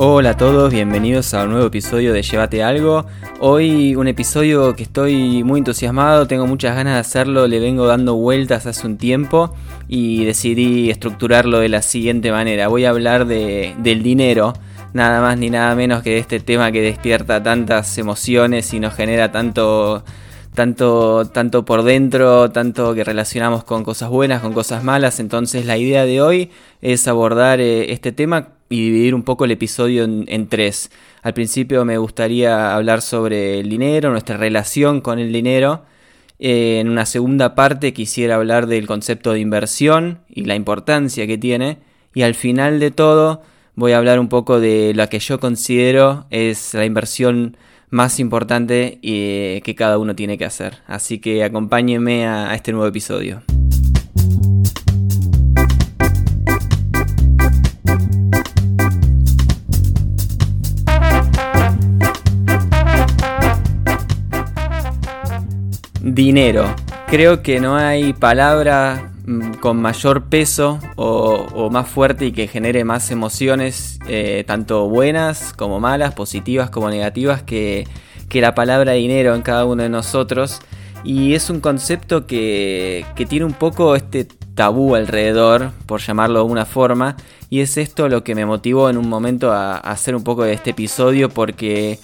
Hola a todos, bienvenidos a un nuevo episodio de Llévate Algo. Hoy un episodio que estoy muy entusiasmado, tengo muchas ganas de hacerlo, le vengo dando vueltas hace un tiempo y decidí estructurarlo de la siguiente manera. Voy a hablar de, del dinero, nada más ni nada menos que de este tema que despierta tantas emociones y nos genera tanto tanto, tanto por dentro, tanto que relacionamos con cosas buenas, con cosas malas. Entonces la idea de hoy es abordar eh, este tema y dividir un poco el episodio en, tres. Al principio me gustaría hablar sobre el dinero, nuestra relación con el dinero. Eh, en una segunda parte quisiera hablar del concepto de inversión y la importancia que tiene. Y al final de todo voy a hablar un poco de lo que yo considero es la inversión más importante eh, que cada uno tiene que hacer. Así que acompáñenme a, este nuevo episodio. Dinero. Creo que no hay palabra Mm, con mayor peso o, más fuerte y que genere más emociones, eh, tanto buenas como malas, positivas como negativas, que, la palabra dinero en cada uno de nosotros. Y es un concepto que, tiene un poco este tabú alrededor, por llamarlo de una forma, y es esto lo que me motivó en un momento a hacer un poco de este episodio porque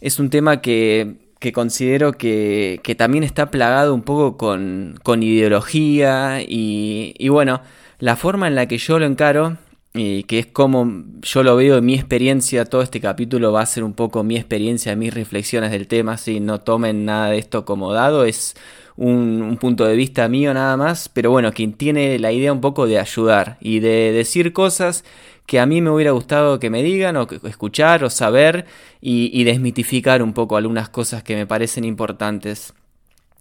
es un tema que que considero que, que, también está plagado un poco con, con ideología y, y, bueno, la forma en la que yo lo encaro, y que es como yo lo veo en mi experiencia, todo este capítulo va a ser un poco mi experiencia, mis reflexiones del tema, si no tomen nada de esto como dado, es un, un, punto de vista mío nada más, pero bueno, quien tiene la idea un poco de ayudar y de decir cosas que a mí me hubiera gustado que me digan o escuchar o saber y, desmitificar un poco algunas cosas que me parecen importantes.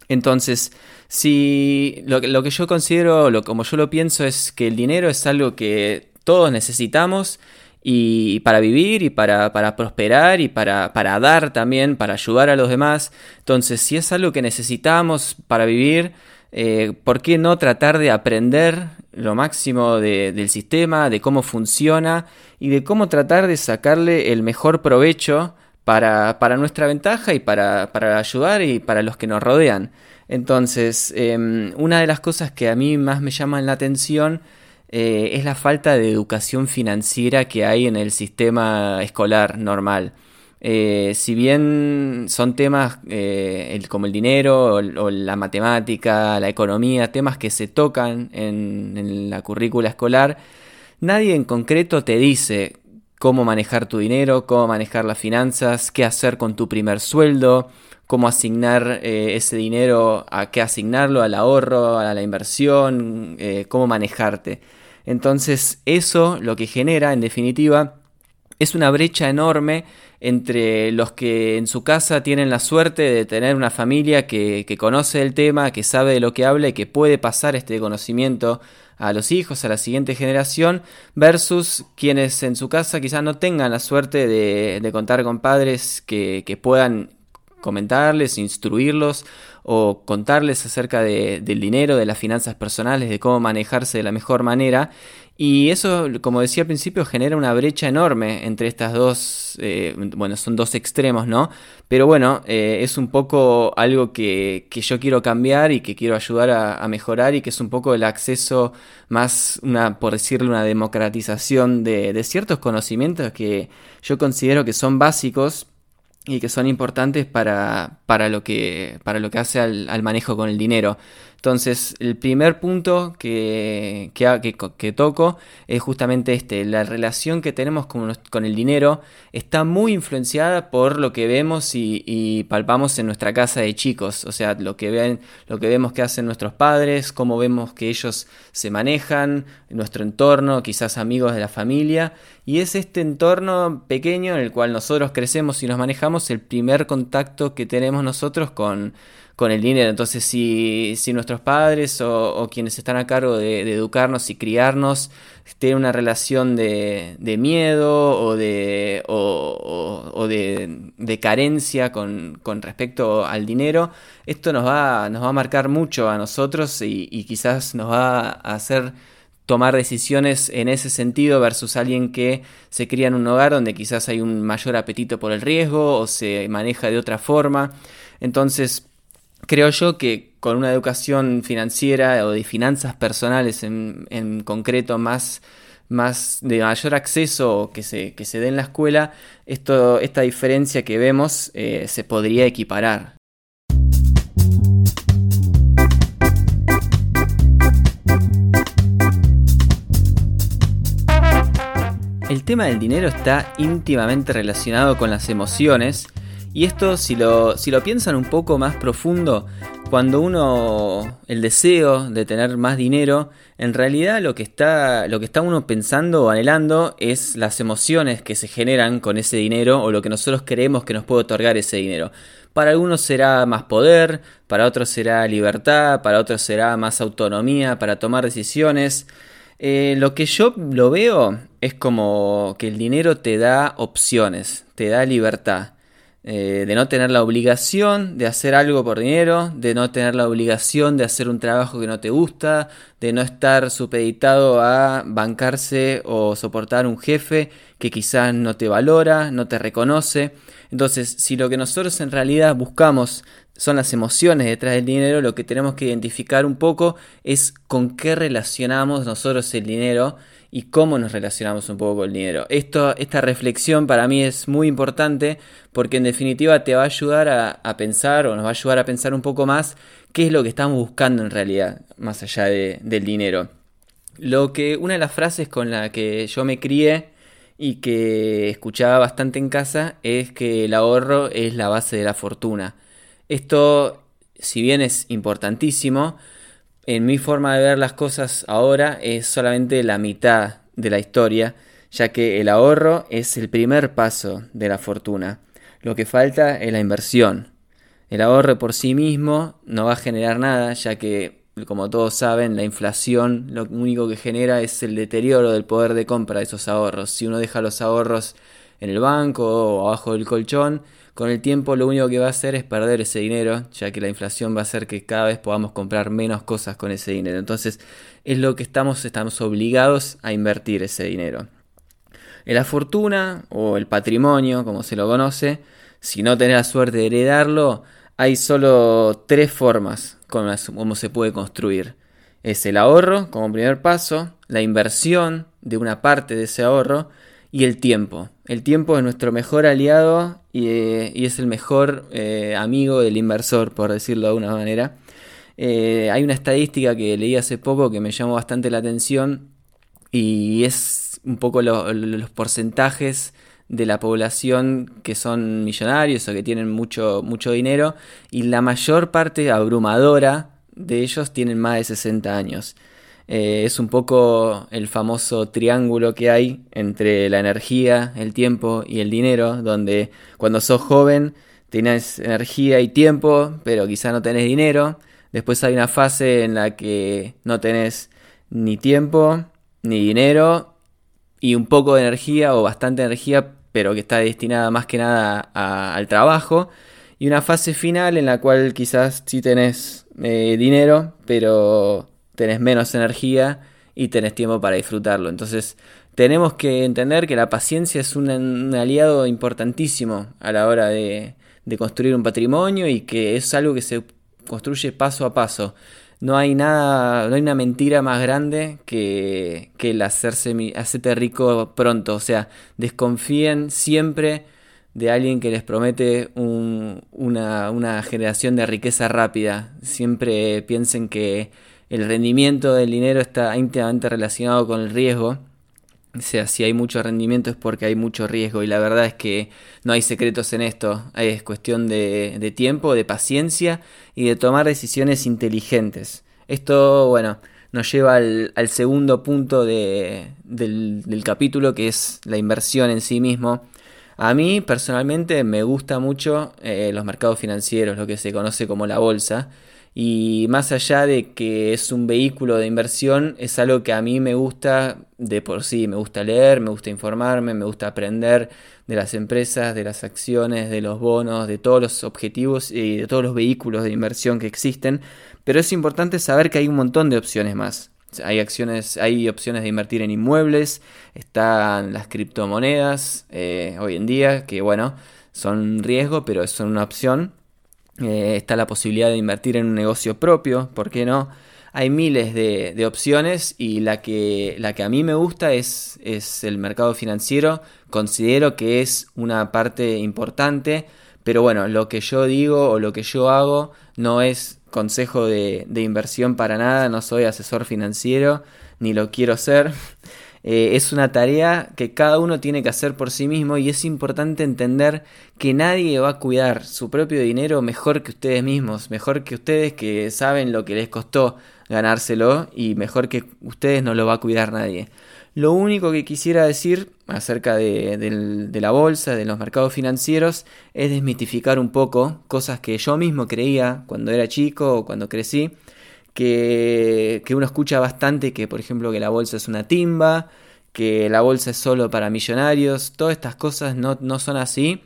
Entonces, si lo, lo que yo considero, lo, como yo lo pienso, es que el dinero es algo que todos necesitamos y para vivir y para, para prosperar y para, para, dar también, para ayudar a los demás. Entonces, si es algo que necesitamos para vivir, eh, ¿por qué no tratar de aprender lo máximo del sistema, de cómo funciona y de cómo tratar de sacarle el mejor provecho para, nuestra ventaja y para, ayudar y para los que nos rodean? Entonces, em, una de las cosas que a mí más me llaman la atención eh, es la falta de educación financiera que hay en el sistema escolar normal. Eh, si bien son temas eh, como el dinero o, la matemática, la economía, temas que se tocan en, la currícula escolar, nadie en concreto te dice cómo manejar tu dinero, cómo manejar las finanzas, qué hacer con tu primer sueldo, cómo asignar ese dinero, a qué asignarlo, al ahorro, a la inversión, cómo manejarte. Entonces eso lo que genera, en definitiva, es una brecha enorme entre los que en su casa tienen la suerte de tener una familia que, conoce el tema, que sabe de lo que habla y que puede pasar este conocimiento a los hijos, a la siguiente generación, versus quienes en su casa quizás no tengan la suerte de, contar con padres que, puedan comentarles, instruirlos o contarles acerca del dinero, de las finanzas personales, de cómo manejarse de la mejor manera y eso, como decía al principio, genera una brecha enorme entre estas dos, eh, bueno, son dos extremos, ¿no? Pero bueno, eh, es un poco algo que, yo quiero cambiar y que quiero ayudar a, mejorar y que es un poco el acceso más, una, por decirlo, una democratización de, de ciertos conocimientos que yo considero que son básicos y que son importantes para, para, lo, que, para lo que hace al manejo con el dinero. Entonces, el primer punto que, que, toco es justamente este, la relación que tenemos con, con, el dinero. Está muy influenciada por lo que vemos y, palpamos en nuestra casa de chicos, o sea, lo que, ven, lo que vemos que hacen nuestros padres, cómo vemos que ellos se manejan, nuestro entorno, quizás amigos de la familia, y es este entorno pequeño en el cual nosotros crecemos y nos manejamos el primer contacto que tenemos nosotros con con el dinero. Entonces, si, si nuestros padres o, quienes están a cargo de, educarnos y criarnos tienen una relación de, de miedo o de, o, de, carencia con, con, respecto al dinero, esto nos va, nos va a marcar mucho a nosotros y, y quizás nos va a hacer tomar decisiones en ese sentido versus alguien que se cría en un hogar donde quizás hay un mayor apetito por el riesgo o se maneja de otra forma. Entonces, creo yo que con una educación financiera o de finanzas personales en, concreto más, más de mayor acceso que se, que se dé en la escuela, esto, esta diferencia que vemos eh, se podría equiparar. El tema del dinero está íntimamente relacionado con las emociones y esto si lo, si lo piensan un poco más profundo, cuando uno el deseo de tener más dinero, en realidad lo que está lo que está uno pensando o anhelando es las emociones que se generan con ese dinero o lo que nosotros creemos que nos puede otorgar ese dinero. Para algunos será más poder, para otros será libertad, para otros será más autonomía para tomar decisiones. Eh, lo que yo lo veo es como que el dinero te da opciones, te da libertad. Eh, de no tener la obligación de hacer algo por dinero, de no tener la obligación de hacer un trabajo que no te gusta, de no estar supeditado a bancarse o soportar un jefe que quizás no te valora, no te reconoce. Entonces, si lo que nosotros en realidad buscamos son las emociones detrás del dinero, lo que tenemos que identificar un poco es con qué relacionamos nosotros el dinero y cómo nos relacionamos un poco con el dinero. Esto, esta reflexión para mí es muy importante porque en definitiva te va a ayudar a, pensar o nos va a ayudar a pensar un poco más qué es lo que estamos buscando en realidad, más allá del dinero. Lo que una de las frases con la que yo me crié y que escuchaba bastante en casa es que el ahorro es la base de la fortuna. Esto, si bien es importantísimo, en mi forma de ver las cosas ahora es solamente la mitad de la historia, ya que el ahorro es el primer paso de la fortuna. Lo que falta es la inversión. El ahorro por sí mismo no va a generar nada, ya que, como todos saben, la inflación lo único que genera es el deterioro del poder de compra de esos ahorros. Si uno deja los ahorros en el banco o abajo del colchón, con el tiempo lo único que va a hacer es perder ese dinero, ya que la inflación va a hacer que cada vez podamos comprar menos cosas con ese dinero. Entonces es lo que estamos, estamos obligados a invertir ese dinero. En la fortuna o el patrimonio, como se lo conoce, si no tenés la suerte de heredarlo, hay solo tres formas como se puede construir. Es el ahorro como primer paso, la inversión de una parte de ese ahorro y el tiempo. El tiempo es nuestro mejor aliado y, eh, es el mejor eh, amigo del inversor, por decirlo de alguna manera. Eh, hay una estadística que leí hace poco que me llamó bastante la atención y es un poco los porcentajes de la población que son millonarios o que tienen mucho, mucho dinero y la mayor parte abrumadora de ellos tienen más de 60 años. Eh, es un poco el famoso triángulo que hay entre la energía, el tiempo y el dinero, donde cuando sos joven tienes energía y tiempo, pero quizá no tenés dinero. Después hay una fase en la que no tenés ni tiempo, ni dinero, y un poco de energía o bastante energía, pero que está destinada más que nada al trabajo. Y una fase final en la cual quizás sí tenés eh, dinero, pero tenés menos energía y tenés tiempo para disfrutarlo. Entonces tenemos que entender que la paciencia es un, aliado importantísimo a la hora de, construir un patrimonio y que es algo que se construye paso a paso. No hay nada, no hay una mentira más grande que, que el hacerse, hacerte rico pronto. O sea, desconfíen siempre de alguien que les promete una, una generación de riqueza rápida. Siempre piensen que el rendimiento del dinero está íntimamente relacionado con el riesgo. O sea, si hay mucho rendimiento es porque hay mucho riesgo y la verdad es que no hay secretos en esto. Es cuestión de, tiempo, de paciencia y de tomar decisiones inteligentes. Esto, bueno, nos lleva al, segundo punto del, capítulo que es la inversión en sí mismo. A mí personalmente me gusta mucho eh, los mercados financieros, lo que se conoce como la bolsa. Y más allá de que es un vehículo de inversión, es algo que a mí me gusta de por sí. Me gusta leer, me gusta informarme, me gusta aprender de las empresas, de las acciones, de los bonos, de todos los objetivos y de todos los vehículos de inversión que existen. Pero es importante saber que hay un montón de opciones más. Hay acciones, hay opciones de invertir en inmuebles, están las criptomonedas eh, hoy en día, que bueno, son riesgo, pero son una opción. Eh, está la posibilidad de invertir en un negocio propio, ¿por qué no? Hay miles de, opciones y la que, la que a mí me gusta es, es el mercado financiero. Considero que es una parte importante, pero bueno, lo que yo digo o lo que yo hago no es consejo de, de inversión para nada, no soy asesor financiero, ni lo quiero ser. Eh, es una tarea que cada uno tiene que hacer por sí mismo y es importante entender que nadie va a cuidar su propio dinero mejor que ustedes mismos, mejor que ustedes que saben lo que les costó ganárselo y mejor que ustedes no lo va a cuidar nadie. Lo único que quisiera decir acerca de, la bolsa, de los mercados financieros, es desmitificar un poco cosas que yo mismo creía cuando era chico o cuando crecí que, uno escucha bastante que, por ejemplo, que la bolsa es una timba, que la bolsa es solo para millonarios, todas estas cosas no, son así.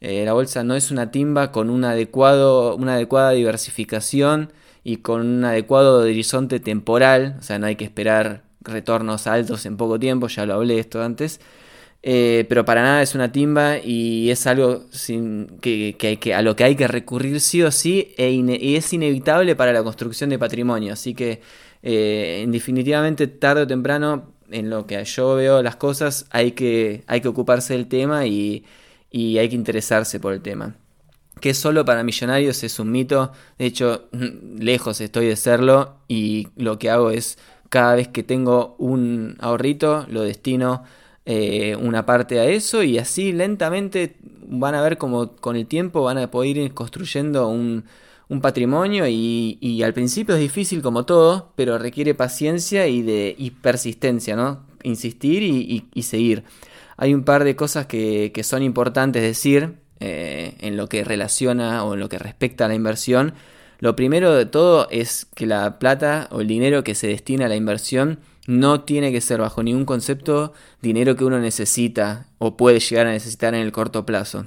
Eh, la bolsa no es una timba con un adecuado, una adecuada diversificación y con un adecuado horizonte temporal, o sea, no hay que esperar retornos altos en poco tiempo, ya lo hablé esto antes. Eh, pero para nada es una timba y es algo sin, que, que, a lo que hay que recurrir sí o sí e y es inevitable para la construcción de patrimonio. Así que eh, definitivamente tarde o temprano en lo que yo veo las cosas hay que, hay que ocuparse del tema y, y hay que interesarse por el tema. Que solo para millonarios es un mito, de hecho lejos estoy de serlo y lo que hago es cada vez que tengo un ahorrito lo destino eh, una parte a eso y así lentamente van a ver como con el tiempo van a poder ir construyendo un, patrimonio y, al principio es difícil como todo, pero requiere paciencia y, de, y persistencia, ¿no? Insistir y, seguir. Hay un par de cosas que, son importantes decir eh, en lo que relaciona o en lo que respecta a la inversión. Lo primero de todo es que la plata o el dinero que se destina a la inversión no tiene que ser bajo ningún concepto dinero que uno necesita o puede llegar a necesitar en el corto plazo.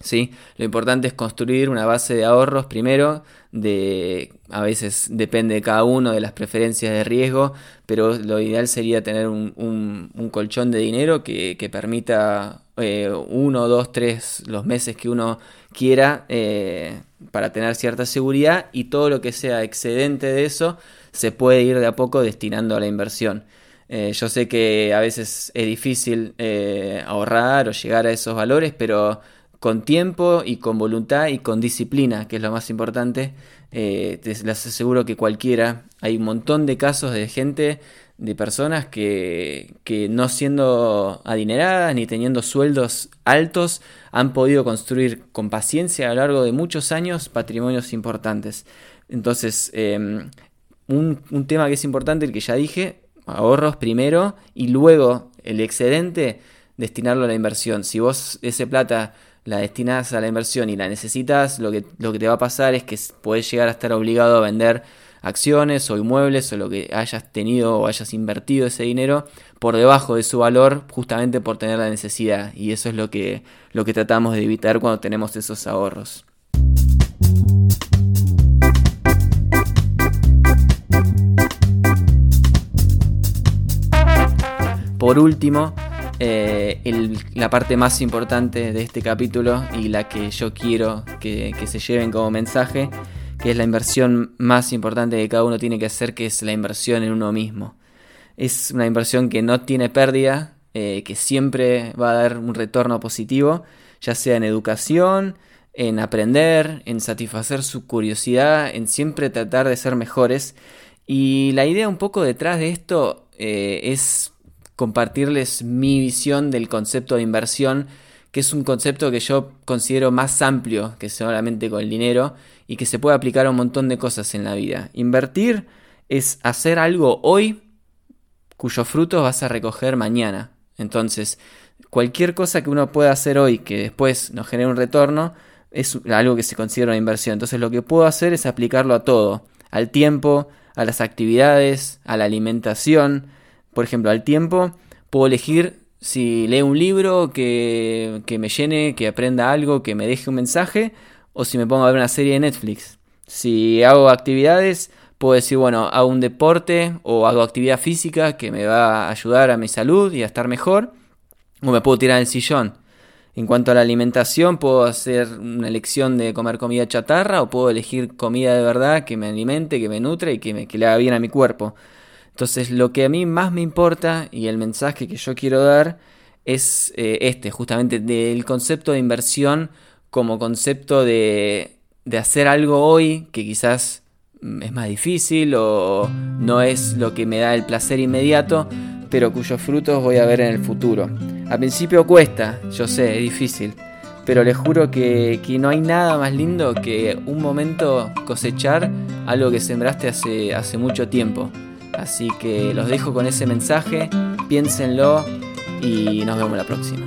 ¿sí? Lo importante es construir una base de ahorros primero, de, a veces depende de cada uno de las preferencias de riesgo, pero lo ideal sería tener un, colchón de dinero que, permita eh, uno, dos, tres, los meses que uno quiera eh, para tener cierta seguridad y todo lo que sea excedente de eso se puede ir de a poco destinando a la inversión. Eh, yo sé que a veces es difícil eh, ahorrar o llegar a esos valores, pero con tiempo y con voluntad y con disciplina, que es lo más importante, eh, les aseguro que cualquiera, hay un montón de casos de gente, de personas que, que no siendo adineradas ni teniendo sueldos altos, han podido construir con paciencia a lo largo de muchos años patrimonios importantes. Entonces, em, un, tema que es importante, el que ya dije, ahorros primero y luego el excedente destinarlo a la inversión. Si vos ese plata la destinas a la inversión y la necesitas, lo que, lo que te va a pasar es que puedes llegar a estar obligado a vender acciones o inmuebles o lo que hayas tenido o hayas invertido ese dinero por debajo de su valor justamente por tener la necesidad y eso es lo que, lo que tratamos de evitar cuando tenemos esos ahorros. por último, eh, la parte más importante de este capítulo y la que yo quiero que, se lleven como mensaje, que es la inversión más importante que cada uno tiene que hacer, que es la inversión en uno mismo. Es una inversión que no tiene pérdida, eh, que siempre va a dar un retorno positivo, ya sea en educación, en aprender, en satisfacer su curiosidad, en siempre tratar de ser mejores. Y la idea un poco detrás de esto eh, es compartirles mi visión del concepto de inversión, que es un concepto que yo considero más amplio que solamente con el dinero y que se puede aplicar a un montón de cosas en la vida. Invertir es hacer algo hoy cuyos frutos vas a recoger mañana. Entonces, cualquier cosa que uno pueda hacer hoy que después nos genere un retorno es algo que se considera una inversión. Entonces, lo que puedo hacer es aplicarlo a todo, al tiempo, a las actividades, a la alimentación, por ejemplo, al tiempo puedo elegir si leo un libro que, me llene, que aprenda algo, que me deje un mensaje, o si me pongo a ver una serie de Netflix. Si hago actividades, puedo decir, bueno, hago un deporte o hago actividad física que me va a ayudar a mi salud y a estar mejor, o me puedo tirar en el sillón. En cuanto a la alimentación, puedo hacer una elección de comer comida chatarra o puedo elegir comida de verdad que me alimente, que me nutre y que, me, que le haga bien a mi cuerpo. Entonces, lo que a mí más me importa y el mensaje que yo quiero dar es eh, este, justamente del concepto de inversión como concepto de, de hacer algo hoy que quizás mm, es más difícil o no es lo que me da el placer inmediato, pero cuyos frutos voy a ver en el futuro. Al principio cuesta, yo sé, es difícil, pero les juro que, que, no hay nada más lindo que un momento cosechar algo que sembraste hace, hace mucho tiempo. Así que los dejo con ese mensaje, piénsenlo y nos vemos la próxima.